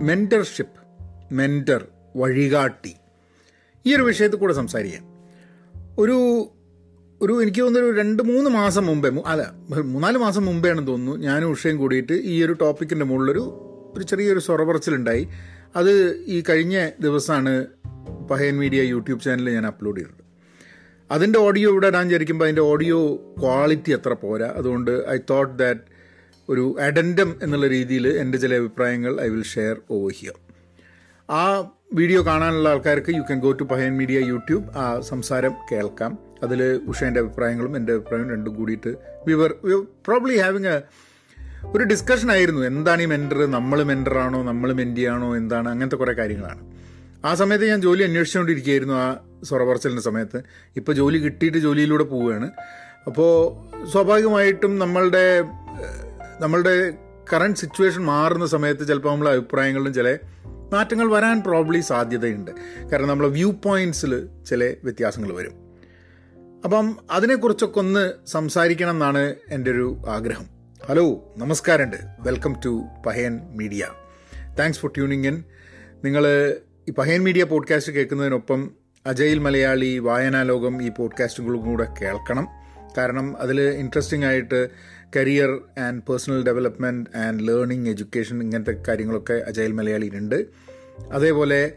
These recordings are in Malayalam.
മെന്റർഷിപ്പ് മെന്റർ വഴികാട്ടി. ഈ ഒരു വിഷയത്തിൽ കൂടെ സംസാരിക്കാം. ഒരു ഒരു എനിക്ക് തോന്നുന്നൊരു രണ്ട് മൂന്ന് മാസം മുമ്പേ അല്ല മൂന്നാൽ മാസം മുമ്പേയാണെന്ന് തോന്നുന്നു ഞാനും ഉഷയും കൂടിയിട്ട് ഈ ഒരു ടോപ്പിക്കിന്റെ മുകളിലൊരു ഒരു ചെറിയൊരു സ്വറപറച്ചിലുണ്ടായി. അത് ഈ കഴിഞ്ഞ ദിവസമാണ് പഹയൻ മീഡിയ യൂട്യൂബ് ചാനലിൽ ഞാൻ അപ്ലോഡ് ചെയ്തത്. അതിന്റെ ഓഡിയോ ഇവിടെ ഇടാൻ വിചാരിക്കുമ്പോൾ അതിന്റെ ഓഡിയോ ക്വാളിറ്റി അത്ര പോരാ. അതുകൊണ്ട് ഐ തോട്ട് ദാറ്റ് ഒരു അഡൻഡം എന്നുള്ള രീതിയിൽ എന്റെ ചില അഭിപ്രായങ്ങൾ I will share over here. ആ വീഡിയോ കാണാനുള്ള ആൾക്കാർക്ക് you can go to Pahayan media YouTube. ആ സംസാരം കേൾക്കാം. അതിൽ ഉഷേന്റെ അഭിപ്രായങ്ങളും എന്റെ അഭിപ്രായവും രണ്ടും കൂടിയിട്ട് we were probably having a ഒരു ഡിസ്കഷൻ ആയിരുന്നു. എന്താണ് ഈ മെന്റർ നമ്മൾ മെന്ററാണോ നമ്മൾ മെന്റിയാണോ എന്താണ്? അങ്ങനത്തെ കുറേ കാര്യങ്ങളാണ്. ആ സമയത്ത് ഞാൻ ജോലി അന്വേഷിച്ചുകൊണ്ടിരിക്കുകയായിരുന്നു ആ സ്വറപറച്ചലിന്റെ സമയത്ത്. ഇപ്പോൾ ജോലി കിട്ടിയിട്ട് ജോലിയിലൂടെ പോവുകയാണ്. അപ്പോൾ സ്വാഭാവികമായിട്ടും നമ്മളുടെ നമ്മളുടെ കറണ്ട് സിറ്റുവേഷൻ മാറുന്ന സമയത്ത് ചിലപ്പോൾ നമ്മളെ അഭിപ്രായങ്ങളിലും ചില മാറ്റങ്ങൾ വരാൻ പ്രോബ്ലി സാധ്യതയുണ്ട്. കാരണം നമ്മളെ വ്യൂ പോയിന്റ്സിൽ ചില വ്യത്യാസങ്ങൾ വരും. അപ്പം അതിനെക്കുറിച്ചൊക്കെ ഒന്ന് സംസാരിക്കണം എന്നാണ് എന്റെ ഒരു ആഗ്രഹം. ഹലോ നമസ്കാരമുണ്ട്. Welcome to Pahayan media thanks for tuning in നിങ്ങൾ ഈ പഹയൻ മീഡിയ പോഡ്കാസ്റ്റ് കേൾക്കുന്നതിനൊപ്പം അജയിൽ മലയാളി വായനാലോകം ഈ പോഡ്കാസ്റ്റുകളും കൂടെ കേൾക്കണം. കാരണം അതിൽ ഇൻട്രസ്റ്റിംഗ് ആയിട്ട് career and personal development and learning education ഇങ്ങനത്തെ കാര്യങ്ങളൊക്കെ അജയിൽ മലയാളിയിലുണ്ട്. അതേപോലെ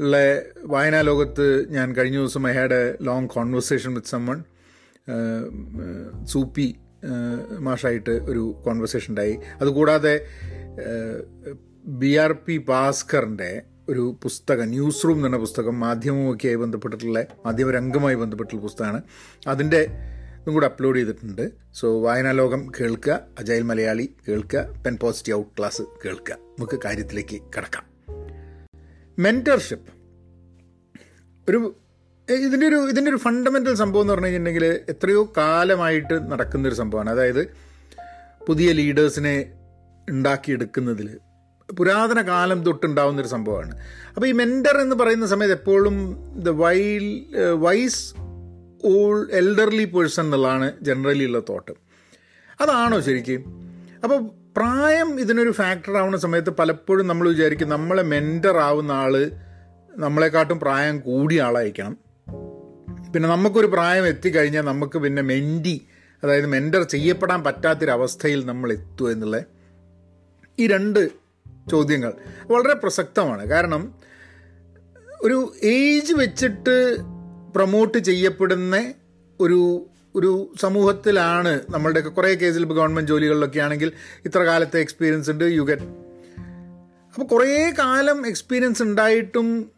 ഉള്ള വായനാ ലോകത്ത് ഞാൻ കഴിഞ്ഞ ദിവസം I had a long conversation with someone സൂപ്പി മാഷായിട്ട് ഒരു കോൺവെർസേഷൻ ഉണ്ടായി. അതുകൂടാതെ ബി ആർ പി ഭാസ്കറിന്റെ ഒരു പുസ്തകം ന്യൂസ് റൂം എന്ന പുസ്തകം മാധ്യമവുമൊക്കെയായി ബന്ധപ്പെട്ടിട്ടുള്ള മാധ്യമരംഗമായി ബന്ധപ്പെട്ടുള്ള പുസ്തകമാണ്. അതിന്റെ ഇതും കൂടെ അപ്ലോഡ് ചെയ്തിട്ടുണ്ട്. സോ വായനാ ലോകം കേൾക്കുക അജയൽ മലയാളി കേൾക്കുക പെൻ പോസിറ്റീവ് ഔട്ട് ക്ലാസ് കേൾക്കുക. നമുക്ക് കാര്യത്തിലേക്ക് കിടക്കാം. മെന്റർഷിപ്പ് ഒരു ഇതിന്റെ ഒരു ഇതിന്റെ ഒരു ഫണ്ടമെന്റൽ സംഭവം എന്ന് പറഞ്ഞു കഴിഞ്ഞിട്ടുണ്ടെങ്കിൽ എത്രയോ കാലമായിട്ട് നടക്കുന്നൊരു സംഭവമാണ്. അതായത് പുതിയ ലീഡേഴ്സിനെ ഉണ്ടാക്കിയെടുക്കുന്നതിൽ പുരാതന കാലം തൊട്ടുണ്ടാവുന്നൊരു സംഭവമാണ്. അപ്പോൾ ഈ മെന്റർ എന്ന് പറയുന്ന സമയത്ത് എപ്പോഴും the while wise old elderly person എന്നുള്ളതാണ് ജനറലി ഉള്ള തോട്ട് അതാണോ ശരിക്കും? അപ്പോൾ പ്രായം ഇതിനൊരു ഫാക്ടർ ആവുന്ന സമയത്ത് പലപ്പോഴും നമ്മൾ വിചാരിക്കും നമ്മളെ മെന്റർ ആവുന്ന ആൾ നമ്മളെക്കാട്ടും പ്രായം കൂടിയ ആളായിരിക്കണം. പിന്നെ നമുക്കൊരു പ്രായം എത്തിക്കഴിഞ്ഞാൽ നമുക്ക് പിന്നെ മെന്റി അതായത് മെന്റർ ചെയ്യപ്പെടാൻ പറ്റാത്തൊരവസ്ഥയിൽ നമ്മൾ എത്തുക എന്നുള്ള. ഈ രണ്ട് ചോദ്യങ്ങൾ വളരെ പ്രസക്തമാണ്. കാരണം ഒരു ഏജ് വെച്ചിട്ട് പ്രൊമോട്ട് ചെയ്യപ്പെടുന്ന ഒരു ഒരു സമൂഹത്തിലാണ് നമ്മളുടെയൊക്കെ കുറേ കേസിൽ ഇപ്പോൾ ഗവൺമെന്റ് ജോലികളിലൊക്കെ ആണെങ്കിൽ ഇത്ര കാലത്തെ എക്സ്പീരിയൻസ് ഉണ്ട് യു ഗെറ്റ് അപ്പോൾ കുറേ കാലം എക്സ്പീരിയൻസ് ഉണ്ടായിട്ടും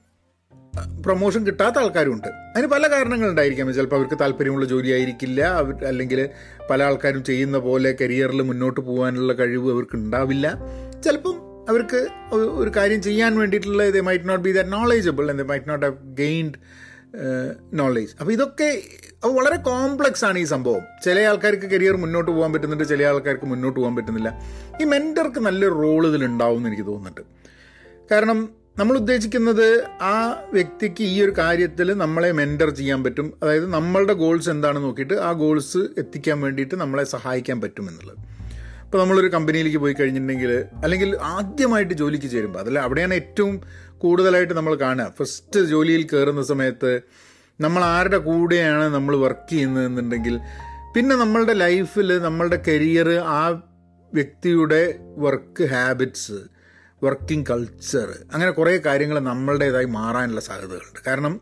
പ്രൊമോഷൻ കിട്ടാത്ത ആൾക്കാരുണ്ട്. അതിന് പല കാരണങ്ങളുണ്ടായിരിക്കാം. ചിലപ്പോൾ അവർക്ക് താല്പര്യമുള്ള ജോലി ആയിരിക്കില്ല അവർ അല്ലെങ്കിൽ പല ആൾക്കാരും ചെയ്യുന്ന പോലെ കരിയറിൽ മുന്നോട്ട് പോകാനുള്ള കഴിവ് അവർക്ക് ഉണ്ടാവില്ല. ചിലപ്പം അവർക്ക് ഒരു കാര്യം ചെയ്യാൻ വേണ്ടിയിട്ടുള്ള they might not be that knowledgeable and they might not have gained knowledge അപ്പോൾ ഇതൊക്കെ വളരെ കോംപ്ലക്സ് ആണ് ഈ സംഭവം. ചില ആൾക്കാർക്ക് കരിയർ മുന്നോട്ട് പോകാൻ പറ്റുന്നുണ്ട് ചില ആൾക്കാർക്ക് മുന്നോട്ട് പോകാൻ പറ്റുന്നില്ല. ഈ മെന്റർക്ക് നല്ലൊരു റോൾ ഇതിൽ ഉണ്ടാവും എന്ന് എനിക്ക് തോന്നുന്നുണ്ട്. കാരണം നമ്മൾ ഉദ്ദേശിക്കുന്നത് ആ വ്യക്തിക്ക് ഈ ഒരു കാര്യത്തിൽ നമ്മളെ മെന്റർ ചെയ്യാൻ പറ്റും. അതായത് നമ്മളുടെ ഗോൾസ് എന്താണെന്ന് നോക്കിയിട്ട് ആ ഗോൾസ് എത്തിക്കാൻ വേണ്ടിയിട്ട് നമ്മളെ സഹായിക്കാൻ പറ്റുമെന്നുള്ളത് ഇപ്പോൾ നമ്മളൊരു കമ്പനിയിലേക്ക് പോയി കഴിഞ്ഞിട്ടുണ്ടെങ്കിൽ അല്ലെങ്കിൽ ആദ്യമായിട്ട് ജോലിക്ക് ചേരുമ്പോൾ അതിൽ അവിടെയാണ് ഏറ്റവും കൂടുതലായിട്ട് നമ്മൾ കാണുക. ഫസ്റ്റ് ജോലിയിൽ കയറുന്ന സമയത്ത് നമ്മൾ ആരുടെ കൂടെയാണ് നമ്മൾ വർക്ക് ചെയ്യുന്നതെന്നുണ്ടെങ്കിൽ പിന്നെ നമ്മളുടെ ലൈഫിൽ നമ്മളുടെ കരിയർ ആ വ്യക്തിയുടെ വർക്ക് ഹാബിറ്റ്സ് വർക്കിംഗ് കൾച്ചർ അങ്ങനെ കുറേ കാര്യങ്ങൾ നമ്മളുടേതായി മാറാനുള്ള സാധ്യതകളുണ്ട്. കാരണം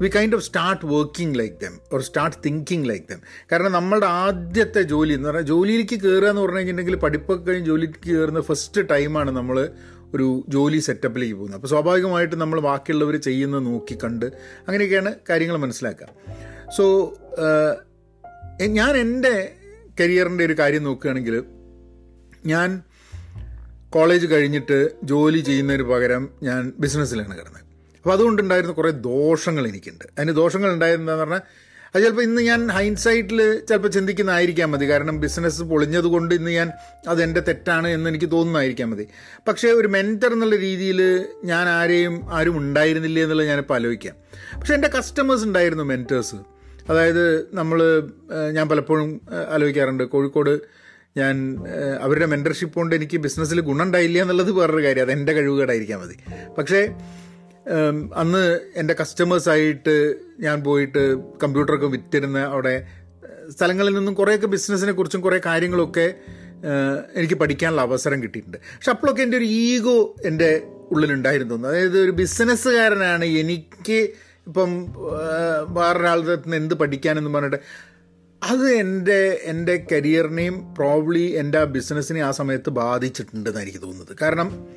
we kind of start working like them or start thinking like them കാരണം നമ്മളുടെ ആദ്യത്തെ ജോലി എന്ന് പറഞ്ഞാൽ ജോലിയിലേക്ക് കയറുക എന്ന് പറഞ്ഞു കഴിഞ്ഞിട്ടുണ്ടെങ്കിൽ പഠിപ്പൊക്കെ കഴിഞ്ഞ് ജോലിക്ക് കയറുന്ന ഫസ്റ്റ് ടൈമാണ് നമ്മൾ ഒരു ജോലി സെറ്റപ്പിലേക്ക് പോകുന്നത് അപ്പോൾ സ്വാഭാവികമായിട്ട് നമ്മൾ ബാക്കിയുള്ളവർ ചെയ്യുന്നത് നോക്കിക്കണ്ട് അങ്ങനെയൊക്കെയാണ് കാര്യങ്ങൾ മനസ്സിലാക്കുക. സോ ഞാൻ എന്റെ കരിയറിന്റെ ഒരു കാര്യം നോക്കുകയാണെങ്കിൽ ഞാൻ കോളേജ് കഴിഞ്ഞിട്ട് ജോലി ചെയ്യുന്നതിന് പകരം ഞാൻ ബിസിനസ്സിലാണ് കിടന്നത്. അപ്പോൾ അതുകൊണ്ടുണ്ടായിരുന്ന കുറേ ദോഷങ്ങൾ എനിക്കുണ്ട്. അതിന് ദോഷങ്ങൾ ഉണ്ടായിരുന്നതെന്ന് പറഞ്ഞാൽ അത് ചിലപ്പോൾ ഇന്ന് ഞാൻ ഹൈൻസൈറ്റിൽ ചിലപ്പോൾ ചിന്തിക്കുന്നതായിരിക്കാം മതി. കാരണം ബിസിനസ് പൊളിഞ്ഞത് കൊണ്ട് ഇന്ന് ഞാൻ അതെന്റെ തെറ്റാണ് എന്ന് എനിക്ക് തോന്നുന്നതായിരിക്കാം മതി. പക്ഷേ ഒരു മെന്റർ എന്നുള്ള രീതിയിൽ ഞാൻ ആരെയും ആരും ഉണ്ടായിരുന്നില്ല എന്നുള്ളത് ഞാനിപ്പോൾ ആലോചിക്കാം. പക്ഷെ എന്റെ കസ്റ്റമേഴ്സ് ഉണ്ടായിരുന്നു മെന്റേഴ്സ് അതായത് നമ്മൾ ഞാൻ പലപ്പോഴും ആലോചിക്കാറുണ്ട്. കോഴിക്കോട് ഞാൻ അവരുടെ മെന്റർഷിപ്പ് കൊണ്ട് എനിക്ക് ബിസിനസ്സിൽ ഗുണം ഉണ്ടായില്ല എന്നുള്ളത് വേറൊരു കാര്യം. അത് എന്റെ കഴിവുകേടായിരിക്കാം മതി. പക്ഷേ അന്ന് എന്റെ കസ്റ്റമേഴ്സായിട്ട് ഞാൻ പോയിട്ട് കമ്പ്യൂട്ടറൊക്കെ വിറ്റിരുന്ന അവിടെ സ്ഥലങ്ങളിൽ നിന്നും കുറേയൊക്കെ ബിസിനസ്സിനെ കുറിച്ചും കുറേ കാര്യങ്ങളൊക്കെ എനിക്ക് പഠിക്കാനുള്ള അവസരം കിട്ടിയിട്ടുണ്ട്. പക്ഷെ അപ്പോഴൊക്കെ എന്റെ ഒരു ഈഗോ എന്റെ ഉള്ളിലുണ്ടായിരുന്നു. അതായത് ഒരു ബിസിനസ്സുകാരനാണ് എനിക്ക് ഇപ്പം വേറൊരാളുടെ നിന്ന് എന്ത് പഠിക്കാനെന്ന് പറഞ്ഞിട്ട് അത് എന്റെ എന്റെ കരിയറിനെയും പ്രോബ്ലി എന്റെ ആ ബിസിനസ്സിനെ ആ സമയത്ത് ബാധിച്ചിട്ടുണ്ടെന്ന് എനിക്ക് തോന്നുന്നത്. കാരണം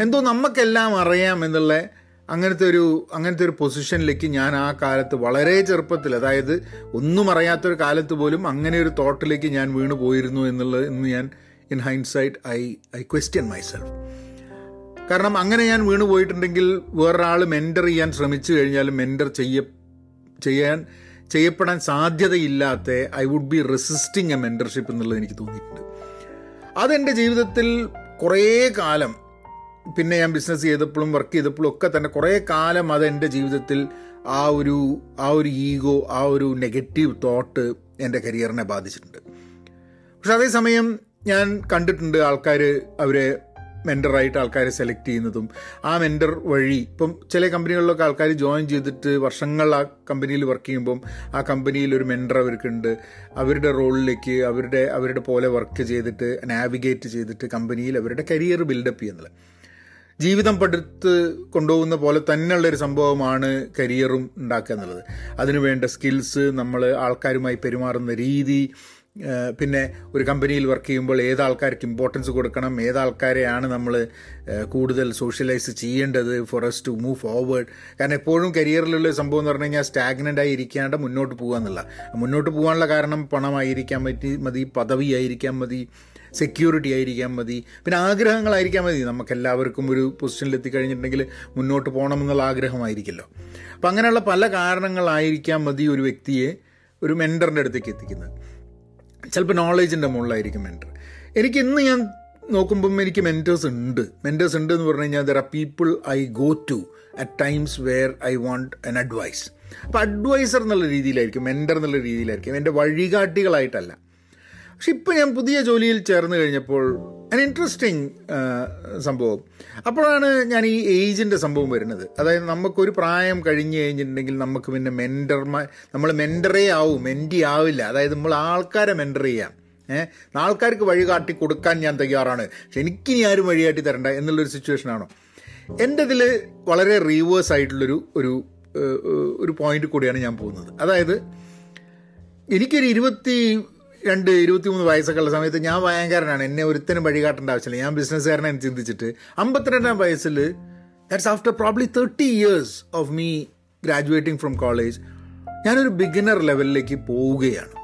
എന്തോ നമുക്കെല്ലാം അറിയാം എന്നുള്ള അങ്ങനത്തെ ഒരു അങ്ങനത്തെ ഒരു പൊസിഷനിലേക്ക് ഞാൻ ആ കാലത്ത് വളരെ ചെറുപ്പത്തിൽ അതായത് ഒന്നും അറിയാത്തൊരു കാലത്ത് പോലും അങ്ങനെ ഒരു തോട്ടിലേക്ക് ഞാൻ വീണു പോയിരുന്നു എന്നുള്ളത് എന്ന് ഞാൻ in hindsight I I question myself കാരണം അങ്ങനെ ഞാൻ വീണു പോയിട്ടുണ്ടെങ്കിൽ വേറൊരാൾ മെന്റർ ചെയ്യാൻ ശ്രമിച്ചു കഴിഞ്ഞാൽ മെന്റർ ചെയ്യ ചെയ്യാൻ ചെയ്യപ്പെടാൻ സാധ്യതയില്ലാത്ത I would be resisting a mentorship എന്നുള്ളത് എനിക്ക് തോന്നിയിട്ടുണ്ട്. അതെന്റെ ജീവിതത്തിൽ കുറേ കാലം പിന്നെ ഞാൻ ബിസിനസ് ചെയ്തപ്പോഴും വർക്ക് ചെയ്തപ്പോഴും ഒക്കെ തന്നെ കുറേ കാലം അത് എന്റെ ജീവിതത്തിൽ ആ ഒരു ആ ഒരു ഈഗോ ആ ഒരു നെഗറ്റീവ് തോട്ട് എന്റെ കരിയറിനെ ബാധിച്ചിട്ടുണ്ട്. പക്ഷെ അതേസമയം ഞാൻ കണ്ടിട്ടുണ്ട് ആൾക്കാർ അവരെ മെന്ററായിട്ട് ആൾക്കാരെ സെലക്ട് ചെയ്യുന്നതും. ആ മെന്റർ വഴി ഇപ്പം ചില കമ്പനികളിലൊക്കെ ആൾക്കാർ ജോയിൻ ചെയ്തിട്ട് വർഷങ്ങൾ ആ കമ്പനിയിൽ വർക്ക് ചെയ്യുമ്പം ആ കമ്പനിയിൽ ഒരു മെന്റർ അവർക്കുണ്ട്. അവരുടെ റോളിലേക്ക് അവരുടെ അവരുടെ പോലെ വർക്ക് ചെയ്തിട്ട് നാവിഗേറ്റ് ചെയ്തിട്ട് കമ്പനിയിൽ അവരുടെ കരിയർ ബിൽഡപ്പ് ചെയ്യുന്നത്. ജീവിതം പഠിത്ത് കൊണ്ടുപോകുന്ന പോലെ തന്നെയുള്ള ഒരു സംഭവമാണ് കരിയറും ഉണ്ടാക്കുക എന്നുള്ളത്. അതിനു വേണ്ട സ്കിൽസ് നമ്മൾ ആൾക്കാരുമായി പെരുമാറുന്ന രീതി പിന്നെ ഒരു കമ്പനിയിൽ വർക്ക് ചെയ്യുമ്പോൾ ഏത് ആൾക്കാർക്ക് ഇമ്പോർട്ടൻസ് കൊടുക്കണം ഏത് ആൾക്കാരെയാണ് നമ്മൾ കൂടുതൽ സോഷ്യലൈസ് ചെയ്യേണ്ടത് for us to move forward കാരണം എപ്പോഴും കരിയറിലുള്ള സംഭവം എന്ന് പറഞ്ഞു കഴിഞ്ഞാൽ സ്റ്റാഗ്നന്റ് ആയി ഇരിക്കാണ്ട് മുന്നോട്ട് പോകുക എന്നുള്ള മുന്നോട്ട് പോകാനുള്ള കാരണം പണമായിരിക്കാൻ പറ്റി മതി പദവിയായിരിക്കാൻ മതി സെക്യൂരിറ്റി ആയിരിക്കാൻ മതി. പിന്നെ ആഗ്രഹങ്ങളായിരിക്കാൻ മതി. നമുക്ക് എല്ലാവർക്കും ഒരു പൊസിഷനിൽ എത്തിക്കഴിഞ്ഞിട്ടുണ്ടെങ്കിൽ മുന്നോട്ട് പോകണമെന്നുള്ള ആഗ്രഹമായിരിക്കല്ലോ. അപ്പം അങ്ങനെയുള്ള പല കാരണങ്ങളായിരിക്കാൻ മതി ഒരു വ്യക്തിയെ ഒരു മെന്ററിന്റെ അടുത്തേക്ക് എത്തിക്കുന്നത്. ചിലപ്പോൾ നോളേജിന്റെ മുകളിലായിരിക്കും മെന്റർ എനിക്ക് ഇന്ന് ഞാൻ നോക്കുമ്പം എനിക്ക് മെന്റേഴ്സ് ഉണ്ട്. മെന്റേഴ്സ് ഉണ്ട് എന്ന് പറഞ്ഞു കഴിഞ്ഞാൽ there are people I go to at times where I want an advice അപ്പോൾ അഡ്വൈസർ എന്നുള്ള രീതിയിലായിരിക്കും മെന്റർ എന്നുള്ള രീതിയിലായിരിക്കും. എന്റെ വഴികാട്ടികളായിട്ടല്ല. പക്ഷെ ഇപ്പം ഞാൻ പുതിയ ജോലിയിൽ ചേർന്ന് കഴിഞ്ഞപ്പോൾ an ഇൻട്രസ്റ്റിംഗ് സംഭവം. അപ്പോഴാണ് ഞാൻ ഈ ഏജിന്റെ സംഭവം വരുന്നത്. അതായത് നമുക്കൊരു പ്രായം കഴിഞ്ഞ് കഴിഞ്ഞിട്ടുണ്ടെങ്കിൽ നമുക്ക് പിന്നെ മെന്റർമാർ നമ്മൾ മെന്ററേ ആവും മെന്റി ആവില്ല. അതായത് നമ്മൾ ആൾക്കാരെ മെന്റർ ചെയ്യാം. ഏഹ് ആൾക്കാർക്ക് വഴി കാട്ടി കൊടുക്കാൻ ഞാൻ തയ്യാറാണ്. പക്ഷെ എനിക്കിനി ആരും വഴിയാട്ടി തരണ്ട എന്നുള്ളൊരു സിറ്റുവേഷനാണോ എന്റെ ഇതിൽ വളരെ റീവേഴ്സ് ആയിട്ടുള്ളൊരു ഒരു ഒരു ഒരു പോയിന്റ് കൂടിയാണ് ഞാൻ പോകുന്നത്. അതായത് എനിക്കൊരു ഇരുപത്തി രണ്ട് ഇരുപത്തിമൂന്ന് വയസ്സൊക്കെ ഉള്ള സമയത്ത് ഞാൻ ഭയങ്കരനാണ്. എന്നെ ഒരുത്തനും വഴികാട്ടേണ്ട ആവശ്യമില്ല. ഞാൻ ബിസിനസ്സുകാരനെ ചിന്തിച്ചിട്ട്. അമ്പത്തിരണ്ടാം വയസ്സിൽ that's after probably thirty years of me graduating from college ഞാനൊരു ബിഗിനർ ലെവലിലേക്ക് പോവുകയാണ്.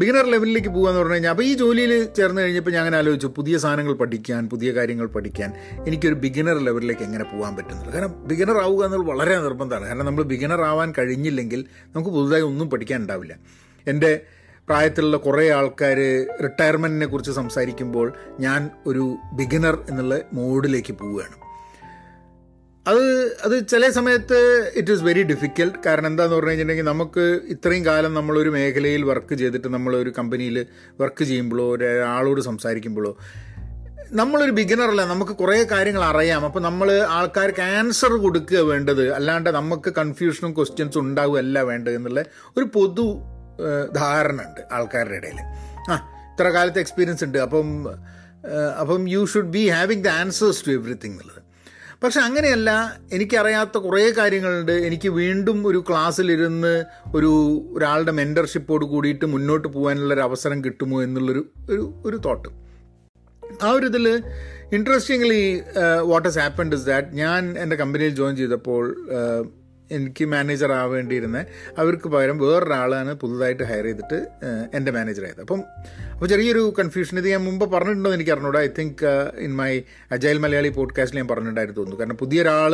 ബിഗിനർ ലെവലിലേക്ക് പോകുക എന്ന് പറഞ്ഞു കഴിഞ്ഞാൽ അപ്പോൾ ഈ ജോലിയിൽ ചേർന്ന് കഴിഞ്ഞപ്പോൾ ഞാൻ അങ്ങനെ ആലോചിച്ചു പുതിയ സാധനങ്ങൾ പഠിക്കാൻ പുതിയ കാര്യങ്ങൾ പഠിക്കാൻ എനിക്കൊരു ബിഗിനർ ലെവലിലേക്ക് എങ്ങനെ പോകാൻ പറ്റുന്നുള്ളൂ. കാരണം ബിഗിനർ ആവുക എന്നുള്ളത് വളരെ നിർബന്ധമാണ്. കാരണം നമ്മൾ ബിഗിനർ ആവാൻ കഴിഞ്ഞില്ലെങ്കിൽ നമുക്ക് പുതുതായി ഒന്നും പഠിക്കാൻ ഉണ്ടാവില്ല. എന്റെ പ്രായത്തിലുള്ള കുറേ ആൾക്കാർ റിട്ടയർമെന്റിനെ കുറിച്ച് സംസാരിക്കുമ്പോൾ ഞാൻ ഒരു ബിഗിനർ എന്നുള്ള മോഡിലേക്ക് പോവുകയാണ്. അത് അത് ചില സമയത്ത് ഇറ്റ് ഈസ് വെരി ഡിഫിക്കൽട്ട് കാരണം എന്താന്ന് പറഞ്ഞു കഴിഞ്ഞിട്ടുണ്ടെങ്കിൽ നമുക്ക് ഇത്രയും കാലം നമ്മളൊരു മേഖലയിൽ വർക്ക് ചെയ്തിട്ട് നമ്മളൊരു കമ്പനിയിൽ വർക്ക് ചെയ്യുമ്പോഴോ ഒരാളോട് സംസാരിക്കുമ്പോഴോ നമ്മളൊരു ബിഗിനറല്ല നമുക്ക് കുറേ കാര്യങ്ങൾ അറിയാം. അപ്പോൾ നമ്മൾ ആൾക്കാർക്ക് ആൻസർ കൊടുക്കുക വേണ്ടത് അല്ലാണ്ട് നമുക്ക് കൺഫ്യൂഷനും ക്വസ്റ്റ്യൻസും ഉണ്ടാവുകയല്ല വേണ്ടത് എന്നുള്ള ഒരു പൊതു ധാരണ ഉണ്ട് ആൾക്കാരുടെ ഇടയിൽ ആ ഇത്ര കാലത്തെ എക്സ്പീരിയൻസ് ഉണ്ട്. അപ്പം അപ്പം you should be having the answers to everything എന്നുള്ളത്. പക്ഷെ അങ്ങനെയല്ല എനിക്കറിയാത്ത കുറേ കാര്യങ്ങളുണ്ട്. എനിക്ക് വീണ്ടും ഒരു ക്ലാസ്സിലിരുന്ന് ഒരു ഒരാളുടെ മെന്റർഷിപ്പോട് കൂടിയിട്ട് മുന്നോട്ട് പോകാനുള്ള ഒരു അവസരം കിട്ടുമോ എന്നുള്ളൊരു ഒരു ഒരു തോട്ട് ആ ഒരു ഇതിൽ interestingly what has happened is that ഞാൻ എന്റെ കമ്പനിയിൽ ജോയിൻ ചെയ്തപ്പോൾ എനിക്ക് മാനേജർ ആവേണ്ടിയിരുന്ന അവർക്ക് പകരം വേറൊരാളാണ് പുതുതായിട്ട് ഹയർ ചെയ്തിട്ട് എന്റെ മാനേജറായത് അപ്പം അപ്പോൾ ചെറിയൊരു കൺഫ്യൂഷൻ ഇത് ഞാൻ മുമ്പ് പറഞ്ഞിട്ടുണ്ടോ എന്ന് എനിക്ക് അറിഞ്ഞൂടാ I think in my agile Malayali പോഡ്കാസ്റ്റിൽ ഞാൻ പറഞ്ഞിട്ടുണ്ടായിരുന്നു തോന്നുന്നു. കാരണം പുതിയൊരാൾ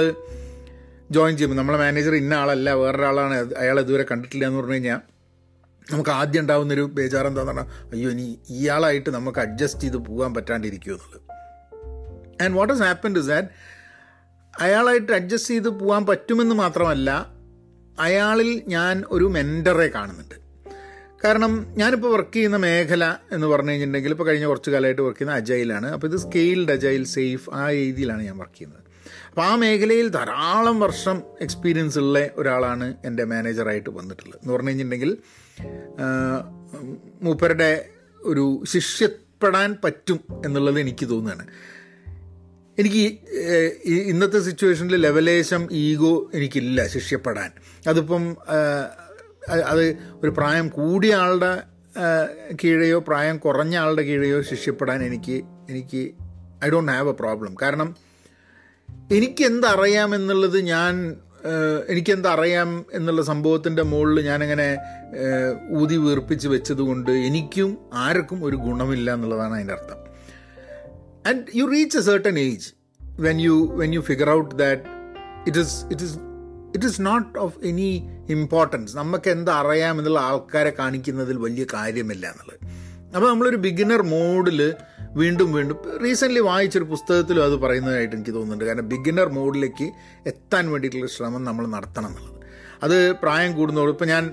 ജോയിൻ ചെയ്യുമ്പോൾ നമ്മളെ മാനേജർ ഇന്ന ആളല്ല വേറൊരാളാണ് അയാൾ ഇതുവരെ കണ്ടിട്ടില്ല എന്ന് പറഞ്ഞു കഴിഞ്ഞാൽ നമുക്ക് ആദ്യം ഉണ്ടാവുന്നൊരു ബേജാറ് എന്താണെന്ന് പറഞ്ഞാൽ അയ്യോ ഇനി ഇയാളായിട്ട് നമുക്ക് അഡ്ജസ്റ്റ് ചെയ്ത് പോകാൻ പറ്റാണ്ടിരിക്കുമോ എന്നുള്ളത്. And what has happened is that അയാളായിട്ട് adjust ചെയ്ത് പോകാൻ പറ്റുമെന്ന് മാത്രമല്ല അയാളിൽ ഞാൻ ഒരു മെന്ററെ കാണുന്നുണ്ട്. കാരണം ഞാനിപ്പോൾ വർക്ക് ചെയ്യുന്ന മേഖല എന്ന് പറഞ്ഞു കഴിഞ്ഞിട്ടുണ്ടെങ്കിൽ ഇപ്പോൾ കഴിഞ്ഞ കുറച്ച് കാലമായിട്ട് വർക്ക് ചെയ്യുന്ന അജൈലാണ് അപ്പോൾ ഇത് സ്കെയിൽഡ് അജൈൽ സേഫ് ആ രീതിയിലാണ് ഞാൻ വർക്ക് ചെയ്യുന്നത്. അപ്പോൾ ആ മേഖലയിൽ ധാരാളം വർഷം എക്സ്പീരിയൻസ് ഉള്ള ഒരാളാണ് എന്റെ മാനേജറായിട്ട് വന്നിട്ടുള്ളത്. എന്ന് പറഞ്ഞു കഴിഞ്ഞിട്ടുണ്ടെങ്കിൽ മൂപ്പരുടെ ഒരു ശിഷ്യപ്പെടാൻ പറ്റും എന്നുള്ളത് എനിക്ക് തോന്നുകയാണ്. എനിക്ക് ഇന്നത്തെ സിറ്റുവേഷനിൽ ലെവലേശം ഈഗോ എനിക്കില്ല ശിഷ്യപ്പെടാൻ അതിപ്പം അത് ഒരു പ്രായം കൂടിയ ആളുടെ കീഴെയോ പ്രായം കുറഞ്ഞ ആളുടെ കീഴെയോ ശിഷ്യപ്പെടാൻ എനിക്ക് എനിക്ക് I don't have a problem കാരണം എനിക്ക് എന്തറിയാമെന്നുള്ളത് ഞാൻ എനിക്കെന്തറിയാം എന്നുള്ള സംഭവത്തിന്റെ മുകളിൽ ഞാനങ്ങനെ ഊതി വീർപ്പിച്ച് വെച്ചതുകൊണ്ട് എനിക്കും ആർക്കും ഒരു ഗുണമില്ല എന്നുള്ളതാണ് അതിന്റെ അർത്ഥം. And you reach a certain age when you when you figure out that it is it is it is not of any importance നമുക്ക് എന്താ അറിയാമെന്നുള്ള ആൾക്കാരെ കാണിക്കുന്നതിൽ വലിയ കാര്യമില്ല എന്നുള്ളത്. അപ്പോൾ നമ്മളൊരു ബിഗിനർ മോഡിൽ വീണ്ടും വീണ്ടും റീസെന്റ്ലി വായിച്ചൊരു പുസ്തകത്തിലും അത് പറയുന്നതായിട്ട് എനിക്ക് തോന്നുന്നുണ്ട്. കാരണം ബിഗിനർ മോഡിലേക്ക് എത്താൻ വേണ്ടിയിട്ടുള്ള ശ്രമം നമ്മൾ നടത്തണം എന്നുള്ളത്. അത് പ്രായം കൂടുന്നതോട് ഇപ്പോൾ ഞാൻ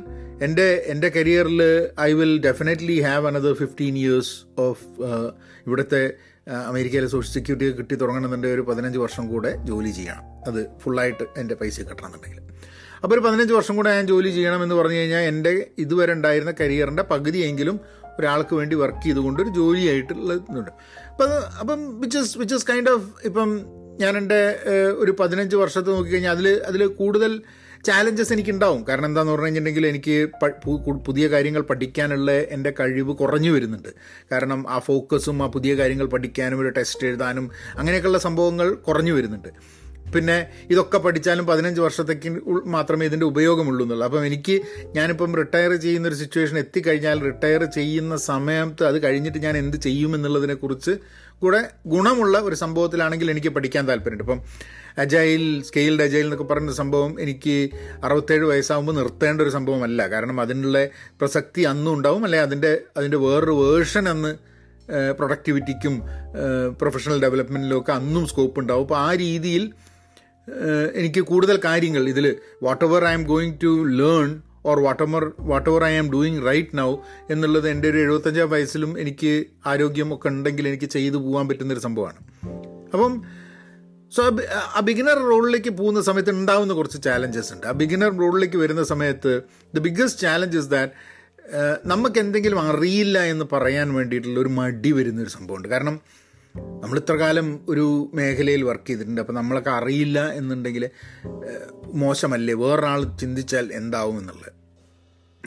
എന്റെ എന്റെ കരിയറിൽ I will definitely have another fifteen years of ഇവിടുത്തെ അമേരിക്കയിലെ സോഷ്യൽ സെക്യൂരിറ്റി കിട്ടി തുടങ്ങണമെന്നുണ്ടെങ്കിൽ ഒരു പതിനഞ്ച് വർഷം കൂടെ ജോലി ചെയ്യണം. അത് ഫുള്ളായിട്ട് എന്റെ പൈസ കിട്ടണമെന്നുണ്ടെങ്കിൽ. അപ്പോൾ ഒരു പതിനഞ്ച് വർഷം കൂടെ ഞാൻ ജോലി ചെയ്യണമെന്ന് പറഞ്ഞു കഴിഞ്ഞാൽ എന്റെ ഇതുവരെ ഉണ്ടായിരുന്ന കരിയറിന്റെ പകുതിയെങ്കിലും ഒരാൾക്ക് വേണ്ടി വർക്ക് ചെയ്തുകൊണ്ട് ഒരു ജോലിയായിട്ടുള്ളതുണ്ട് അപ്പം അപ്പം which is which is kind of ഇപ്പം ഞാൻ എന്റെ ഒരു പതിനഞ്ച് വർഷത്തെ നോക്കിക്കഴിഞ്ഞാൽ അതിൽ അതിൽ കൂടുതൽ ചാലഞ്ചസ് എനിക്കുണ്ടാവും. കാരണം എന്താണെന്ന് പറഞ്ഞു കഴിഞ്ഞിട്ടുണ്ടെങ്കിൽ എനിക്ക് പുതിയ കാര്യങ്ങൾ പഠിക്കാനുള്ള എന്റെ കഴിവ് കുറഞ്ഞു വരുന്നുണ്ട്. കാരണം ആ ഫോക്കസും ആ പുതിയ കാര്യങ്ങൾ പഠിക്കാനും ഒരു ടെസ്റ്റ് എഴുതാനും അങ്ങനെയൊക്കെയുള്ള സംഭവങ്ങൾ കുറഞ്ഞു വരുന്നുണ്ട്. പിന്നെ ഇതൊക്കെ പഠിച്ചാലും പതിനഞ്ച് വർഷത്തേക്ക് മാത്രമേ ഇതിന്റെ ഉപയോഗമുള്ളൂ എന്നുള്ളൂ. അപ്പം എനിക്ക് ഞാനിപ്പം റിട്ടയർ ചെയ്യുന്ന ഒരു സിറ്റുവേഷൻ എത്തിക്കഴിഞ്ഞാൽ റിട്ടയർ ചെയ്യുന്ന സമയത്ത് അത് കഴിഞ്ഞിട്ട് ഞാൻ എന്ത് ചെയ്യുമെന്നുള്ളതിനെക്കുറിച്ച് കൂടെ ഗുണമുള്ള ഒരു സംഭവത്തിലാണെങ്കിൽ എനിക്ക് പഠിക്കാൻ താല്പര്യമുണ്ട്. ഇപ്പം അജൈൽ സ്കെയിൽഡ് അജൈൽ എന്നൊക്കെ പറയുന്ന സംഭവം എനിക്ക് അറുപത്തേഴ് വയസ്സാകുമ്പോൾ നിർത്തേണ്ട ഒരു സംഭവമല്ല. കാരണം അതിനുള്ള പ്രസക്തി അന്നും ഉണ്ടാവും അല്ലെങ്കിൽ അതിന്റെ അതിന്റെ വേറൊരു വേർഷൻ അന്ന് പ്രൊഡക്ടിവിറ്റിക്കും പ്രൊഫഷണൽ ഡെവലപ്മെന്റിലും ഒക്കെ അന്നും സ്കോപ്പ് ഉണ്ടാവും. അപ്പോൾ ആ രീതിയിൽ എനിക്ക് കൂടുതൽ കാര്യങ്ങൾ ഇതിൽ whatever I am going to learn or whatever whatever I am doing right now എന്നുള്ളത് എന്റെ ഒരു എഴുപത്തഞ്ചാം വയസ്സിലും എനിക്ക് ആരോഗ്യമൊക്കെ ഉണ്ടെങ്കിൽ എനിക്ക് ചെയ്തു പോകാൻ പറ്റുന്നൊരു സംഭവമാണ്. അപ്പം സോ ആ ബിഗിനർ റോളിലേക്ക് പോകുന്ന സമയത്ത് ഉണ്ടാവുന്ന കുറച്ച് ചാലഞ്ചസ് ഉണ്ട്. ആ ബിഗിനർ റോളിലേക്ക് വരുന്ന സമയത്ത് the biggest challenge is that നമുക്ക് എന്തെങ്കിലും അറിയില്ല എന്ന് പറയാൻ വേണ്ടിയിട്ടുള്ള ഒരു മടി വരുന്നൊരു സംഭവമുണ്ട്. കാരണം നമ്മൾ ഇത്ര കാലം ഒരു മേഖലയിൽ വർക്ക് ചെയ്തിട്ടുണ്ട്. അപ്പോൾ നമ്മളൊക്കെ അറിയില്ല എന്നുണ്ടെങ്കിൽ മോശമല്ലേ? വേറൊരാൾ ചിന്തിച്ചാൽ എന്താവും എന്നുള്ളത്.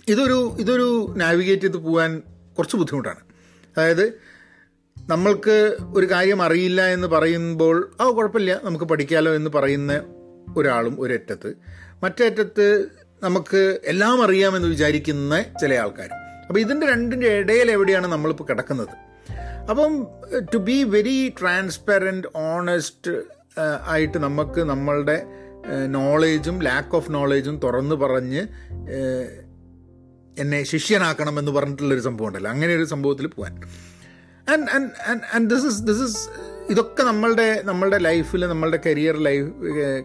ഇതൊരു ഇതൊരു നാവിഗേറ്റ് ചെയ്ത് പോകാൻ കുറച്ച് ബുദ്ധിമുട്ടാണ്. അതായത് നമ്മൾക്ക് ഒരു കാര്യം അറിയില്ല എന്ന് പറയുമ്പോൾ ആ കുഴപ്പമില്ല നമുക്ക് പഠിക്കാമല്ലോ എന്ന് പറയുന്ന ഒരാളും ഒരറ്റത്ത്. മറ്റേ അറ്റത്ത് നമുക്ക് എല്ലാം അറിയാമെന്ന് വിചാരിക്കുന്ന ചില ആൾക്കാരും. അപ്പോൾ ഇതിന്റെ രണ്ടിന്റെ ഇടയിൽ എവിടെയാണ് നമ്മളിപ്പോൾ കിടക്കുന്നത്? അപ്പം to be very transparent honest ആയിട്ട് നമുക്ക് നമ്മളുടെ നോളേജും ലാക്ക് ഓഫ് നോളേജും തുറന്നു പറഞ്ഞ് എന്നെ ശിഷ്യനാക്കണം എന്ന് പറഞ്ഞിട്ടുള്ളൊരു സംഭവം ഉണ്ടല്ലോ. അങ്ങനെ ഒരു സംഭവത്തിൽ പോകാൻ and and and and this is this is ഇതൊക്കെ നമ്മളുടെ നമ്മളുടെ ലൈഫിൽ നമ്മളുടെ കരിയർ ലൈഫ്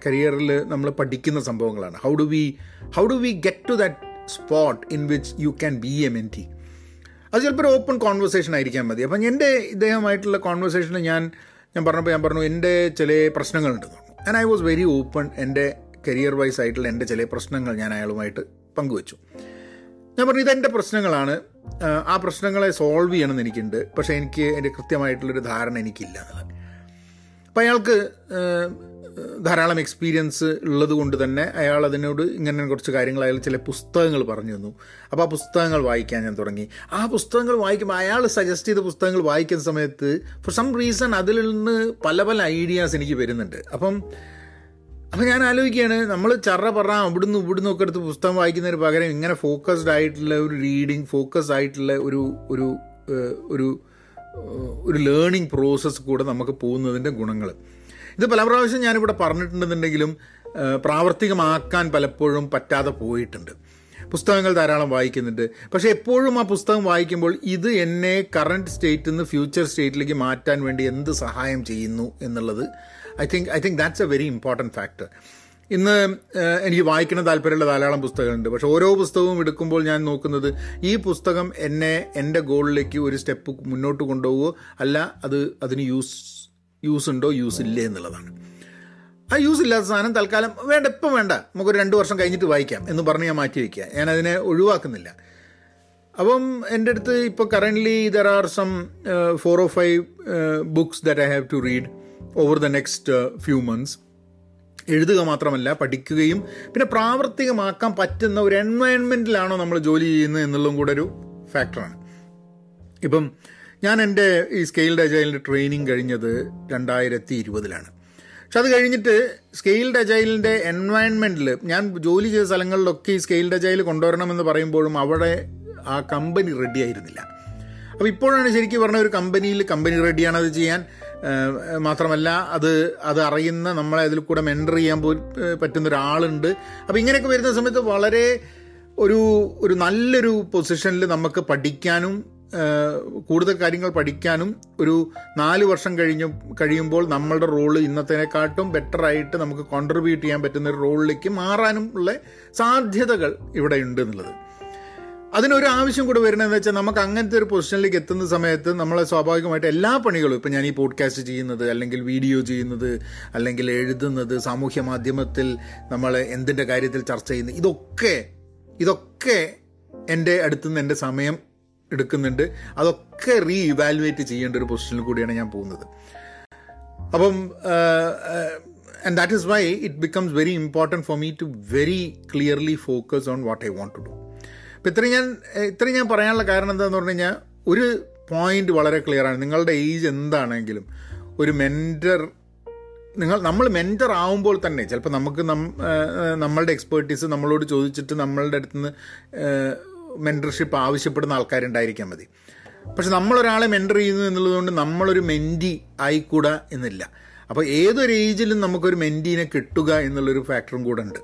കരിയറിൽ നമ്മൾ പഠിക്കുന്ന സംഭവങ്ങളാണ്. How do we how do we get to that spot in which you can be a mentee അത് ചിലപ്പോൾ ഒരു ഓപ്പൺ കോൺവെർസേഷൻ ആയിരിക്കാൻ മതി. അപ്പം എന്റെ ഇദ്ദേഹമായിട്ടുള്ള കോൺവെർസേഷനിൽ ഞാൻ ഞാൻ പറഞ്ഞപ്പോൾ ഞാൻ പറഞ്ഞു എന്റെ ചില പ്രശ്നങ്ങളുണ്ടെന്ന് and I was very open എന്റെ കരിയർ വൈസ് ആയിട്ടുള്ള എന്റെ ചില പ്രശ്നങ്ങൾ ഞാൻ അയാളുമായിട്ട് പങ്കുവച്ചു. ഞാൻ പറഞ്ഞു ഇതെന്റെ പ്രശ്നങ്ങളാണ്. ആ പ്രശ്നങ്ങളെ സോൾവ് ചെയ്യണമെന്ന് എനിക്കുണ്ട്. പക്ഷേ എനിക്ക് എന്റെ കൃത്യമായിട്ടുള്ളൊരു ധാരണ എനിക്കില്ല എന്നുള്ളത് അപ്പം അയാൾക്ക് ധാരാളം എക്സ്പീരിയൻസ് ഉള്ളത് കൊണ്ട് തന്നെ അയാൾ അതിനോട് ഇങ്ങനെ കുറച്ച് കാര്യങ്ങൾ അയാൾ ചില പുസ്തകങ്ങൾ പറഞ്ഞു തന്നു. അപ്പോൾ ആ പുസ്തകങ്ങൾ വായിക്കാൻ ഞാൻ തുടങ്ങി. ആ പുസ്തകങ്ങൾ വായിക്കുമ്പോൾ അയാൾ സജസ്റ്റ് ചെയ്ത പുസ്തകങ്ങൾ വായിക്കുന്ന സമയത്ത് ഫോർ സം റീസൺ അതിൽ നിന്ന് പല പല ഐഡിയാസ് എനിക്ക് വരുന്നുണ്ട്. അപ്പം അപ്പം ഞാൻ ആലോചിക്കുകയാണ് നമ്മൾ ചറ പറ അവിടുന്ന് ഇവിടുന്ന് ഒക്കെ എടുത്ത് പുസ്തകം വായിക്കുന്നതിന് പകരം ഇങ്ങനെ ഫോക്കസ്ഡ് ആയിട്ടുള്ള ഒരു റീഡിങ് ഫോക്കസ്ഡ് ആയിട്ടുള്ള ഒരു ഒരു ഒരു ഒരു ലേണിംഗ് പ്രോസസ്സ് കൂടെ നമുക്ക് പോകുന്നതിന്റെ ഗുണങ്ങൾ ഇത് പല പ്രാവശ്യം ഞാനിവിടെ പറഞ്ഞിട്ടുണ്ടെന്നുണ്ടെങ്കിലും പ്രാവർത്തികമാക്കാൻ പലപ്പോഴും പറ്റാതെ പോയിട്ടുണ്ട്. പുസ്തകങ്ങൾ ധാരാളം വായിക്കുന്നുണ്ട്. പക്ഷേ എപ്പോഴും ആ പുസ്തകം വായിക്കുമ്പോൾ ഇത് എന്നെ കറണ്ട് സ്റ്റേറ്റിൽ നിന്ന് ഫ്യൂച്ചർ സ്റ്റേറ്റിലേക്ക് മാറ്റാൻ വേണ്ടി എന്ത് സഹായം ചെയ്യുന്നു എന്നുള്ളത് I think I think that's a very important factor ഇന്ന് എനിക്ക് വായിക്കണം താല്പര്യമുള്ള ധാരാളം പുസ്തകങ്ങളുണ്ട്. പക്ഷേ ഓരോ പുസ്തകവും എടുക്കുമ്പോൾ ഞാൻ നോക്കുന്നത് ഈ പുസ്തകം എന്നെ എന്റെ ഗോളിലേക്ക് ഒരു സ്റ്റെപ്പ് മുന്നോട്ട് കൊണ്ടുപോകുമോ അല്ല അത് അതിന് യൂസ് യൂസ് ഉണ്ടോ യൂസ് ഇല്ലേ എന്നുള്ളതാണ്. ആ യൂസ് ഇല്ലാത്ത സാധനം തൽക്കാലം വേണ്ട ഇപ്പം വേണ്ട. നമുക്കൊരു രണ്ട് വർഷം കഴിഞ്ഞിട്ട് വായിക്കാം എന്ന് പറഞ്ഞ് ഞാൻ മാറ്റി വയ്ക്കുക ഞാൻ അതിനെ ഒഴിവാക്കുന്നില്ല. അപ്പം എന്റെ അടുത്ത് ഇപ്പോൾ currently there are some four or five books that I have to read over the next few months എഴുതുക മാത്രമല്ല പഠിക്കുകയും പിന്നെ പ്രാവർത്തികമാക്കാൻ പറ്റുന്ന ഒരു എൻവയൺമെന്റിലാണോ നമ്മൾ ജോലി ചെയ്യുന്നത് എന്നുള്ളതും കൂടെ ഒരു ഫാക്ടറാണ് ഇപ്പം ഞാൻ എന്റെ ഈ സ്കെയിൽഡ് അജൈലിന്റെ ട്രെയിനിങ് കഴിഞ്ഞത് രണ്ടായിരത്തി ഇരുപതിലാണ് പക്ഷെ അത് കഴിഞ്ഞിട്ട് സ്കെയിൽഡ് അജൈലിന്റെ എൻവയൺമെന്റിൽ ഞാൻ ജോലി ചെയ്ത സ്ഥലങ്ങളിലൊക്കെ ഈ സ്കെയിൽഡ് അജൈൽ കൊണ്ടുവരണമെന്ന് പറയുമ്പോഴും അവിടെ ആ കമ്പനി റെഡി ആയിരുന്നില്ല. അപ്പോൾ ഇപ്പോഴാണ് ശരിക്കും പറഞ്ഞ ഒരു കമ്പനിയിൽ കമ്പനി റെഡിയാണ് അത് ചെയ്യാൻ. മാത്രമല്ല അത് അത് അറിയുന്ന നമ്മളെ അതിൽ കൂടെ മെന്റർ ചെയ്യാൻ പോ പറ്റുന്ന ഒരാളുണ്ട്. അപ്പോൾ ഇങ്ങനെയൊക്കെ വരുന്ന സമയത്ത് വളരെ ഒരു ഒരു നല്ലൊരു പൊസിഷനിൽ നമുക്ക് പഠിക്കാനും കൂടുതൽ കാര്യങ്ങൾ പഠിക്കാനും ഒരു നാല് വർഷം കഴിഞ്ഞ് കഴിയുമ്പോൾ നമ്മളുടെ റോൾ ഇന്നത്തേക്കാട്ടും ബെറ്ററായിട്ട് നമുക്ക് കോൺട്രിബ്യൂട്ട് ചെയ്യാൻ പറ്റുന്ന ഒരു റോളിലേക്ക് മാറാനും ഉള്ള സാധ്യതകൾ ഇവിടെ ഉണ്ട് എന്നുള്ളത്. അതിനൊരു ആവശ്യം കൂടെ വരുന്നതെന്ന് വെച്ചാൽ നമുക്ക് അങ്ങനത്തെ ഒരു പൊസിഷനിലേക്ക് എത്തുന്ന സമയത്ത് നമ്മളെ സ്വാഭാവികമായിട്ട് എല്ലാ പണികളും ഇപ്പം ഞാൻ ഈ പോഡ്കാസ്റ്റ് ചെയ്യുന്നത് അല്ലെങ്കിൽ വീഡിയോ ചെയ്യുന്നത് അല്ലെങ്കിൽ എഴുതുന്നത് സാമൂഹ്യ മാധ്യമത്തിൽ നമ്മൾ എന്തിന്റെ കാര്യത്തിൽ ചർച്ച ചെയ്യുന്നത് ഇതൊക്കെ ഇതൊക്കെ എന്റെ അടുത്തുനിന്ന് എന്റെ സമയം എടുക്കുന്നുണ്ട്. അതൊക്കെ റീ ഇവാലുവേറ്റ് ചെയ്യേണ്ട ഒരു പൊസിഷനിൽ കൂടിയാണ് ഞാൻ പോകുന്നത്. അപ്പം and that is why it becomes very important for me to very clearly focus on what I want to do അപ്പം ഇത്രയും ഞാൻ ഇത്രയും ഞാൻ പറയാനുള്ള കാരണം എന്താണെന്ന് പറഞ്ഞു കഴിഞ്ഞാൽ ഒരു പോയിന്റ് വളരെ ക്ലിയറാണ് നിങ്ങളുടെ ഏജ് എന്താണെങ്കിലും ഒരു മെന്റർ നിങ്ങൾ നമ്മൾ മെന്റർ ആവുമ്പോൾ തന്നെ ചിലപ്പോൾ നമുക്ക് നമ്മളുടെ എക്സ്പേർട്ടീസ് നമ്മളോട് ചോദിച്ചിട്ട് നമ്മളുടെ അടുത്ത് നിന്ന് മെന്റർഷിപ്പ് ആവശ്യപ്പെടുന്ന ആൾക്കാരുണ്ടായിരിക്കാൻ മതി. പക്ഷെ നമ്മളൊരാളെ മെന്റർ ചെയ്യുന്നു എന്നുള്ളതുകൊണ്ട് നമ്മളൊരു മെന്റി ആയിക്കൂടാ എന്നില്ല. അപ്പോൾ ഏതൊരു ഏജിലും നമുക്കൊരു മെന്റീനെ കിട്ടുക എന്നുള്ളൊരു ഫാക്ടറും കൂടെ ഉണ്ട്.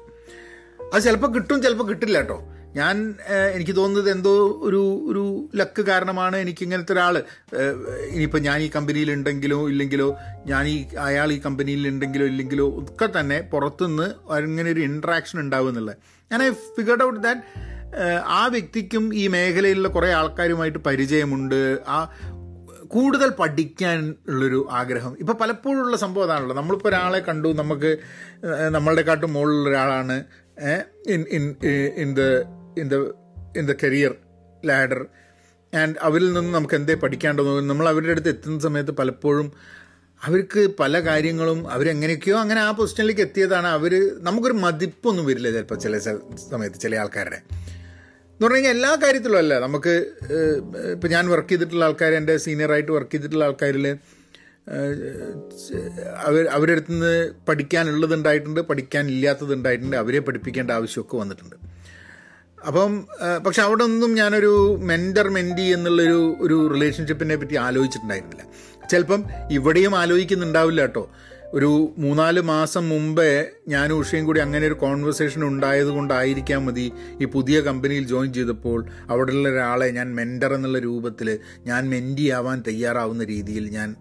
അത് ചിലപ്പോൾ കിട്ടും ചിലപ്പോൾ കിട്ടില്ല കേട്ടോ ഞാൻ എനിക്ക് തോന്നുന്നത് എന്തോ ഒരു ഒരു ലക്ക് കാരണമാണ് എനിക്ക് ഇങ്ങനത്തെ ഒരാൾ ഇനിയിപ്പോൾ ഞാൻ ഈ കമ്പനിയിൽ ഉണ്ടെങ്കിലോ ഇല്ലെങ്കിലോ ഞാൻ ഈ അയാൾ ഈ കമ്പനിയിൽ ഉണ്ടെങ്കിലോ ഇല്ലെങ്കിലോ ഒക്കെ തന്നെ പുറത്തുനിന്ന് അങ്ങനെ ഒരു ഇൻട്രാക്ഷൻ ഉണ്ടാവും എന്നുള്ളത്. ഞാൻ ഐ ഫിഗർഡ് ഔട്ട് ദാറ്റ് ആ വ്യക്തിക്കും ഈ മേഖലയിലുള്ള കുറേ ആൾക്കാരുമായിട്ട് പരിചയമുണ്ട്. ആ കൂടുതൽ പഠിക്കാൻ ഉള്ളൊരു ആഗ്രഹം. ഇപ്പൊ പലപ്പോഴുള്ള സംഭവം അതാണല്ലോ. നമ്മളിപ്പോൾ ഒരാളെ കണ്ടു നമുക്ക് നമ്മളുടെ കാട്ടും മുകളിലുള്ള ഒരാളാണ് in in in the in the in the career ladder and അവരിൽ നിന്ന് നമുക്ക് എന്തേ പഠിക്കാണ്ടോ നമ്മൾ അവരുടെ അടുത്ത് എത്തുന്ന സമയത്ത് പലപ്പോഴും അവർക്ക് പല കാര്യങ്ങളും അവരെങ്ങനെയൊക്കെയോ അങ്ങനെ ആ പൊസിഷനിലേക്ക് എത്തിയതാണ് അവർ നമുക്കൊരു മതിപ്പൊന്നും വരില്ല ചിലപ്പോൾ ചില സമയത്ത് ചില ആൾക്കാരുടെ. എന്ന് പറഞ്ഞു കഴിഞ്ഞാൽ എല്ലാ കാര്യത്തിലും അല്ല. നമുക്ക് ഇപ്പം ഞാൻ വർക്ക് ചെയ്തിട്ടുള്ള ആൾക്കാർ എന്റെ സീനിയറായിട്ട് വർക്ക് ചെയ്തിട്ടുള്ള ആൾക്കാരിൽ അവർ അവരുടെ അടുത്ത് നിന്ന് പഠിക്കാനുള്ളതുണ്ടായിട്ടുണ്ട് പഠിക്കാനില്ലാത്തതുണ്ടായിട്ടുണ്ട് അവരെ പഠിപ്പിക്കേണ്ട ആവശ്യമൊക്കെ വന്നിട്ടുണ്ട്. അപ്പം പക്ഷെ അവിടെ ഒന്നും ഞാനൊരു മെന്റർ മെന്റി എന്നുള്ളൊരു ഒരു റിലേഷൻഷിപ്പിനെ പറ്റി ആലോചിച്ചിട്ടുണ്ടായിരുന്നില്ല. ചിലപ്പം ഇവിടെയും ആലോചിക്കുന്നുണ്ടാവില്ല കേട്ടോ. ഒരു മൂന്നാൽ മാസം മുമ്പേ ഞാനും ഉഷയും കൂടി അങ്ങനെ ഒരു കോൺവെർസേഷൻ ഉണ്ടായത് കൊണ്ടായിരിക്കാം മതി ഈ പുതിയ കമ്പനിയിൽ ജോയിൻ ചെയ്തപ്പോൾ അവിടെയുള്ള ഒരാളെ ഞാൻ മെന്റർ എന്നുള്ള രൂപത്തിൽ ഞാൻ മെന്റി ആവാൻ തയ്യാറാവുന്ന രീതിയിൽ ഞാൻ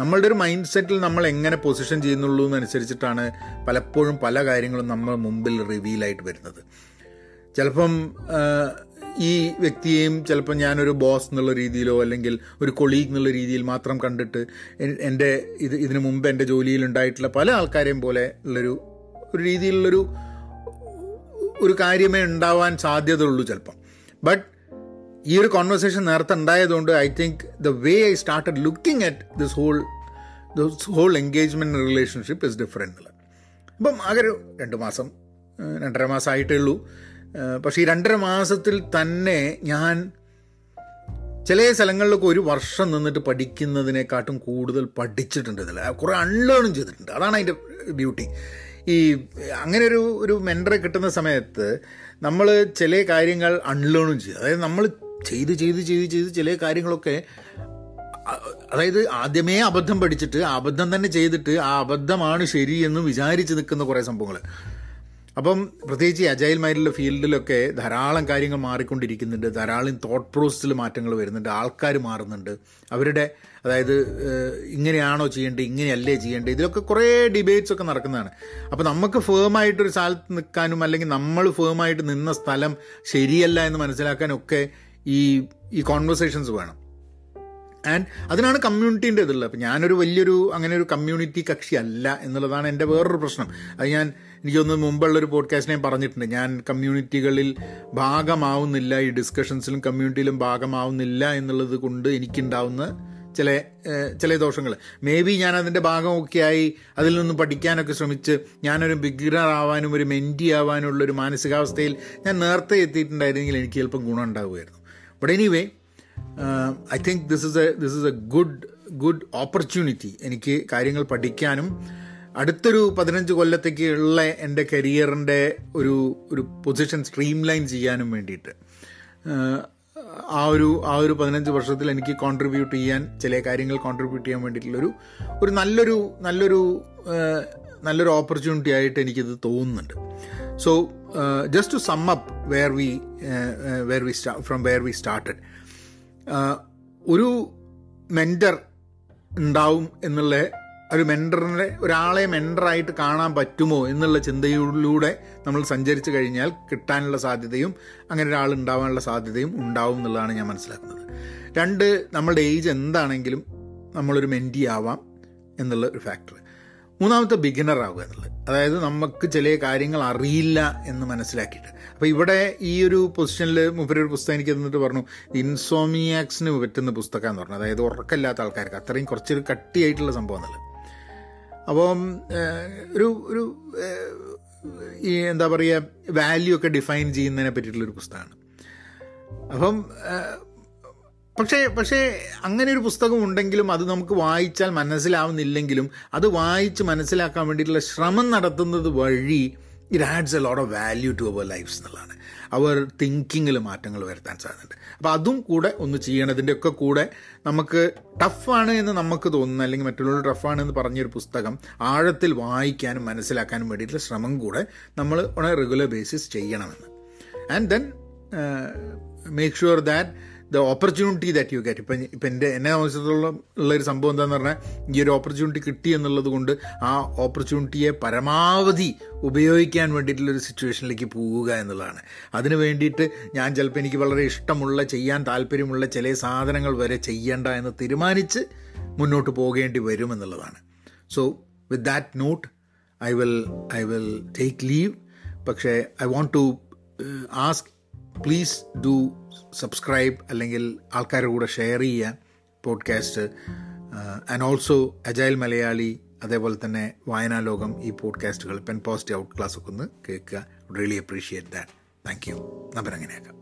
നമ്മളുടെ ഒരു മൈൻഡ് സെറ്റിൽ നമ്മൾ എങ്ങനെ പൊസിഷൻ ചെയ്യുന്നുള്ളൂ എന്നനുസരിച്ചിട്ടാണ് പലപ്പോഴും പല കാര്യങ്ങളും നമ്മൾ മുമ്പിൽ റിവീലായിട്ട് വരുന്നത്. ചിലപ്പം ഈ വ്യക്തിയെയും ചിലപ്പം ഞാനൊരു ബോസ് എന്നുള്ള രീതിയിലോ അല്ലെങ്കിൽ ഒരു കൊളീഗ് എന്നുള്ള രീതിയിൽ മാത്രം കണ്ടിട്ട് എന്റെ ഇത് ഇതിനു മുമ്പ് എന്റെ ജോലിയിൽ ഉണ്ടായിട്ടുള്ള പല ആൾക്കാരെയും പോലെ ഉള്ളൊരു ഒരു രീതിയിലുള്ളൊരു ഒരു കാര്യമേ ഉണ്ടാവാൻ സാധ്യതയുള്ളൂ ചിലപ്പം. ബട്ട് ഈ ഒരു കോൺവെർസേഷൻ നേരത്തെ ഉണ്ടായതുകൊണ്ട് I think the way I started looking at this whole this whole engagement relationship is different ഇപ്പം ആകെ ഒരു രണ്ട് മാസം രണ്ടര മാസമായിട്ടേ ഉള്ളൂ. പക്ഷേ ഈ രണ്ടര മാസത്തിൽ തന്നെ ഞാൻ ചില സ്ഥലങ്ങളിലൊക്കെ ഒരു വർഷം നിന്നിട്ട് പഠിക്കുന്നതിനെക്കാട്ടും കൂടുതൽ പഠിച്ചിട്ടുണ്ട് ഇതിൽ. കുറേ അൺലേണും ചെയ്തിട്ടുണ്ട്. അതാണ് അതിന്റെ ബ്യൂട്ടി ഈ അങ്ങനെ ഒരു ഒരു മെന്ററെ കിട്ടുന്ന സമയത്ത് നമ്മൾ ചില കാര്യങ്ങൾ അൺലേണും ചെയ്യും. അതായത് നമ്മൾ ചെയ്ത് ചെയ്ത് ചെയ്ത് ചെയ്ത് ചില കാര്യങ്ങളൊക്കെ അതായത് ആദ്യമേ അബദ്ധം പഠിച്ചിട്ട് അബദ്ധം തന്നെ ചെയ്തിട്ട് ആ അബദ്ധമാണ് ശരി എന്ന് വിചാരിച്ച് നിൽക്കുന്ന കുറേ സംഭവങ്ങൾ. അപ്പം പ്രത്യേകിച്ച് അജൈൽ മൈൻഡിലെ ഫീൽഡിലൊക്കെ ധാരാളം കാര്യങ്ങൾ മാറിക്കൊണ്ടിരിക്കുന്നുണ്ട്. ധാരാളം തോട്ട് പ്രോസസ്സിൽ മാറ്റങ്ങൾ വരുന്നുണ്ട്. ആൾക്കാർ മാറുന്നുണ്ട്. അവരുടെ അതായത് ഇങ്ങനെയാണോ ചെയ്യേണ്ടത്? ഇങ്ങനെയല്ലേ ചെയ്യേണ്ടത്? ഇതിലൊക്കെ കുറേ ഡിബേറ്റ്സ് ഒക്കെ നടക്കുന്നതാണ്. അപ്പോൾ നമുക്ക് ഫേമായിട്ടൊരു സ്ഥലത്ത് നിൽക്കാനും അല്ലെങ്കിൽ നമ്മൾ ഫേമായിട്ട് നിന്ന സ്ഥലം ശരിയല്ല എന്ന് മനസ്സിലാക്കാനും ഒക്കെ ഈ ഈ കോൺവെർസേഷൻസ് വേണം. ആൻഡ് അതിനാണ് കമ്മ്യൂണിറ്റീന്റെ ഇതുള്ളത് അപ്പം ഞാനൊരു വലിയൊരു അങ്ങനെ ഒരു കമ്മ്യൂണിറ്റി കക്ഷി അല്ല എന്നുള്ളതാണ് എന്റെ വേറൊരു പ്രശ്നം. അത് ഞാൻ എനിക്കൊന്ന് മുമ്പുള്ളൊരു ഞാൻ പറഞ്ഞിട്ടുണ്ട്. ഞാൻ കമ്മ്യൂണിറ്റികളിൽ ഭാഗമാവുന്നില്ല ഈ ഡിസ്കഷൻസിലും കമ്മ്യൂണിറ്റിയിലും ഭാഗമാവുന്നില്ല എന്നുള്ളത് കൊണ്ട് എനിക്കുണ്ടാവുന്ന ചില ചില ദോഷങ്ങൾ. മേ ബി ഞാൻ അതിന്റെ ഭാഗമൊക്കെയായി അതിൽ നിന്ന് പഠിക്കാനൊക്കെ ശ്രമിച്ച് ഞാനൊരു ബിഗിനർ ആവാനും ഒരു മെന്റി ആവാനുള്ള ഒരു മാനസികാവസ്ഥയിൽ ഞാൻ നേരത്തെ എത്തിയിട്ടുണ്ടായിരുന്നെങ്കിൽ എനിക്ക് ചിലപ്പം ഗുണം ഉണ്ടാവുമായിരുന്നു. But anyway I think this is a this is a good good opportunity എനിക്ക് കാര്യങ്ങൾ പഠിക്കാനും അടുത്തൊരു പതിനഞ്ച് കൊല്ലത്തേക്ക് ഉള്ള എന്റെ കരിയറിന്റെ ഒരു ഒരു പൊസിഷൻ സ്ട്രീം ലൈൻ ചെയ്യാനും വേണ്ടിയിട്ട്. ആ ഒരു ആ ഒരു പതിനഞ്ച് വർഷത്തിൽ എനിക്ക് കോൺട്രിബ്യൂട്ട് ചെയ്യാൻ ചില കാര്യങ്ങൾ കോൺട്രിബ്യൂട്ട് ചെയ്യാൻ വേണ്ടിയിട്ടുള്ളൊരു ഒരു നല്ലൊരു നല്ലൊരു നല്ലൊരു ഓപ്പർച്യൂണിറ്റി ആയിട്ട് എനിക്കിത് തോന്നുന്നുണ്ട്. So just to sum up where we where we start from where we started ഒരു മെന്റർ ഉണ്ടാവും എന്നുള്ള ഒരു മെന്ററിനെ ഒരാളെ മെന്ററായിട്ട് കാണാൻ പറ്റുമോ എന്നുള്ള ചിന്തയിലൂടെ നമ്മൾ സഞ്ചരിച്ചു കഴിഞ്ഞാൽ കിട്ടാനുള്ള സാധ്യതയും അങ്ങനെ ഒരാൾ ഉണ്ടാവാനുള്ള സാധ്യതയും ഉണ്ടാവും എന്നുള്ളതാണ് ഞാൻ മനസ്സിലാക്കുന്നത്. രണ്ട് നമ്മളുടെ ഏജ് എന്താണെങ്കിലും നമ്മളൊരു മെന്റി ആവാം എന്നുള്ള ഒരു ഫാക്ടർ മൂന്നാമത്തെ ബിഗിനർ ആവുക എന്നുള്ളത്. അതായത് നമുക്ക് ചില കാര്യങ്ങൾ അറിയില്ല എന്ന് മനസ്സിലാക്കിയിട്ട്. അപ്പോൾ ഇവിടെ ഈ ഒരു പൊസിഷനിൽ മുപ്പര് ഒരു പുസ്തകം എനിക്ക് തന്നിട്ട് പറഞ്ഞു ഇൻസോമിയാക്സിന് പറ്റുന്ന പുസ്തകമെന്ന് പറഞ്ഞു. അതായത് ഉറക്കമില്ലാത്ത ആൾക്കാർക്ക്. അത്രയും കുറച്ചൊരു കട്ടിയായിട്ടുള്ള സംഭവം എന്നുള്ളത് അപ്പം ഒരു ഒരു ഈ എന്താ പറയുക വാല്യൂ ഒക്കെ ഡിഫൈൻ ചെയ്യുന്നതിനെ പറ്റിയിട്ടുള്ളൊരു പുസ്തകമാണ്. അപ്പം പക്ഷേ പക്ഷേ അങ്ങനെ ഒരു പുസ്തകം ഉണ്ടെങ്കിലും അത് നമുക്ക് വായിച്ചാൽ മനസ്സിലാവുന്നില്ലെങ്കിലും അത് വായിച്ച് മനസ്സിലാക്കാൻ വേണ്ടിയിട്ടുള്ള ശ്രമം നടത്തുന്നത് വഴി it adds a lot of value to our lives എന്നുള്ളതാണ്. അവർ തിങ്കിങ്ങിൽ മാറ്റങ്ങൾ വരുത്താൻ സാധ്യതയുണ്ട്. അപ്പോൾ അതും കൂടെ ഒന്ന് ചെയ്യണതിന്റെ ഒക്കെ കൂടെ നമുക്ക് ടഫാണ് എന്ന് നമുക്ക് തോന്നുന്ന അല്ലെങ്കിൽ മറ്റുള്ളവർ ടഫാണ് എന്ന് പറഞ്ഞൊരു പുസ്തകം ആഴത്തിൽ വായിക്കാനും മനസ്സിലാക്കാനും വേണ്ടിയിട്ടുള്ള ശ്രമം കൂടെ നമ്മൾ ഓൺ എ റെഗുലർ ബേസിസ് ചെയ്യണമെന്ന്. And then make sure that the opportunity that you get ഇപ്പം ഇപ്പം എന്റെ എന്നെ സംബന്ധിച്ചിടത്തോളം ഉള്ളൊരു സംഭവം എന്താണെന്ന് പറഞ്ഞാൽ ഈ ഒരു ഓപ്പർച്യൂണിറ്റി കിട്ടി എന്നുള്ളത് കൊണ്ട് ആ ഓപ്പർച്യൂണിറ്റിയെ പരമാവധി ഉപയോഗിക്കാൻ വേണ്ടിയിട്ടുള്ളൊരു സിറ്റുവേഷനിലേക്ക് പോവുക എന്നുള്ളതാണ്. അതിന് വേണ്ടിയിട്ട് ഞാൻ ചിലപ്പോൾ എനിക്ക് വളരെ ഇഷ്ടമുള്ള ചെയ്യാൻ താല്പര്യമുള്ള ചില സാധനങ്ങൾ വരെ ചെയ്യേണ്ട എന്ന് തീരുമാനിച്ച് മുന്നോട്ട് പോകേണ്ടി വരും എന്നുള്ളതാണ്. So with that note I will I will take leave പക്ഷേ I want to ask please do subscribe അല്ലെങ്കിൽ ആൾക്കാരുടെ കൂടെ ഷെയർ ചെയ്യുക podcast. And also agile Malayali അതേപോലെ തന്നെ വായനാ ലോകം ഈ പോഡ്കാസ്റ്റുകൾ പെൻ പോസിറ്റീവ് ഔട്ട് ക്ലാസ് ഒക്കെ ഒന്ന് കേൾക്കുക. Really appreciate that thank you number അങ്ങനെയാക്കാം